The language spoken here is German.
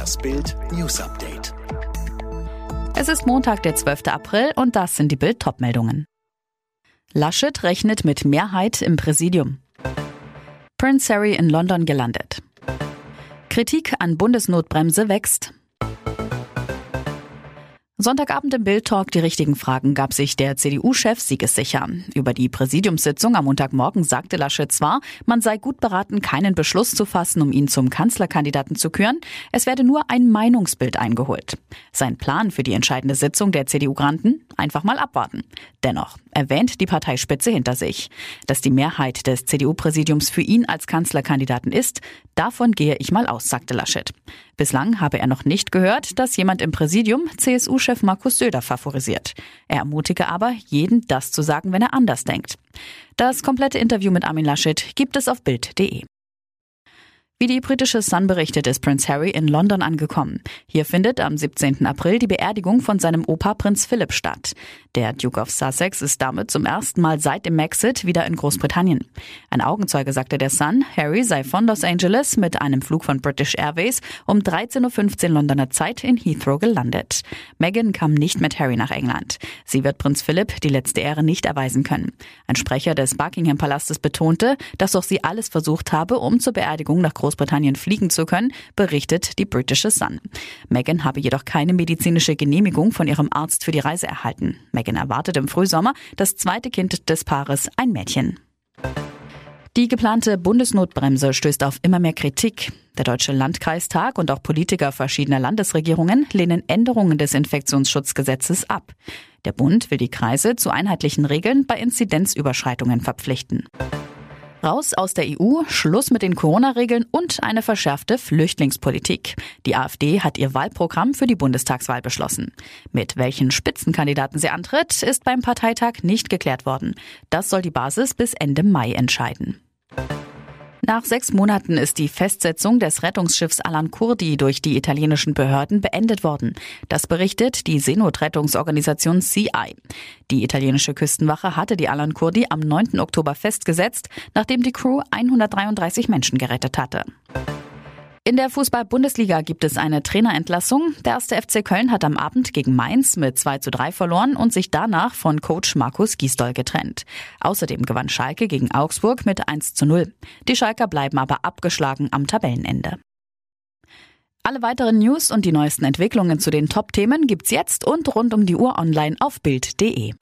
Das Bild News Update. Es ist Montag, der 12. April und das sind die Bild meldungen Laschet rechnet mit Mehrheit im Präsidium. Prince Harry in London gelandet. Kritik an Bundesnotbremse wächst. Sonntagabend im Bild-Talk die richtigen Fragen gab sich der CDU-Chef siegessicher. Über die Präsidiumssitzung am Montagmorgen sagte Laschet zwar, man sei gut beraten, keinen Beschluss zu fassen, um ihn zum Kanzlerkandidaten zu küren. Es werde nur ein Meinungsbild eingeholt. Sein Plan für die entscheidende Sitzung der CDU-Granten? Einfach mal abwarten. Dennoch, erwähnt die Parteispitze hinter sich. Dass die Mehrheit des CDU-Präsidiums für ihn als Kanzlerkandidaten ist, davon gehe ich mal aus, sagte Laschet. Bislang habe er noch nicht gehört, dass jemand im Präsidium CSU-Chef Markus Söder favorisiert. Er ermutige aber, jeden das zu sagen, wenn er anders denkt. Das komplette Interview mit Armin Laschet gibt es auf Bild.de. Wie die britische Sun berichtet, ist Prince Harry in London angekommen. Hier findet am 17. April die Beerdigung von seinem Opa Prinz Philip statt. Der Duke of Sussex ist damit zum ersten Mal seit dem Maxit wieder in Großbritannien. Ein Augenzeuge sagte der Sun, Harry sei von Los Angeles mit einem Flug von British Airways um 13.15 Uhr Londoner Zeit in Heathrow gelandet. Meghan kam nicht mit Harry nach England. Sie wird Prinz Philip die letzte Ehre nicht erweisen können. Ein Sprecher des Buckingham Palastes betonte, dass doch sie alles versucht habe, um zur Beerdigung nach Großbritannien Großbritannien fliegen zu können, berichtet die British Sun. Meghan habe jedoch keine medizinische Genehmigung von ihrem Arzt für die Reise erhalten. Meghan erwartet im Frühsommer das zweite Kind des Paares, ein Mädchen. Die geplante Bundesnotbremse stößt auf immer mehr Kritik. Der Deutsche Landkreistag und auch Politiker verschiedener Landesregierungen lehnen Änderungen des Infektionsschutzgesetzes ab. Der Bund will die Kreise zu einheitlichen Regeln bei Inzidenzüberschreitungen verpflichten. Raus aus der EU, Schluss mit den Corona-Regeln und eine verschärfte Flüchtlingspolitik. Die AfD hat ihr Wahlprogramm für die Bundestagswahl beschlossen. Mit welchen Spitzenkandidaten sie antritt, ist beim Parteitag nicht geklärt worden. Das soll die Basis bis Ende Mai entscheiden. Nach sechs Monaten ist die Festsetzung des Rettungsschiffs Alan Kurdi durch die italienischen Behörden beendet worden. Das berichtet die Seenotrettungsorganisation CI. Die italienische Küstenwache hatte die Alan Kurdi am 9. Oktober festgesetzt, nachdem die Crew 133 Menschen gerettet hatte. In der Fußball-Bundesliga gibt es eine Trainerentlassung. Der erste FC Köln hat am Abend gegen Mainz mit 2 zu 3 verloren und sich danach von Coach Markus Gisdol getrennt. Außerdem gewann Schalke gegen Augsburg mit 1 zu 0. Die Schalker bleiben aber abgeschlagen am Tabellenende. Alle weiteren News und die neuesten Entwicklungen zu den Top-Themen gibt's jetzt und rund um die Uhr online auf Bild.de.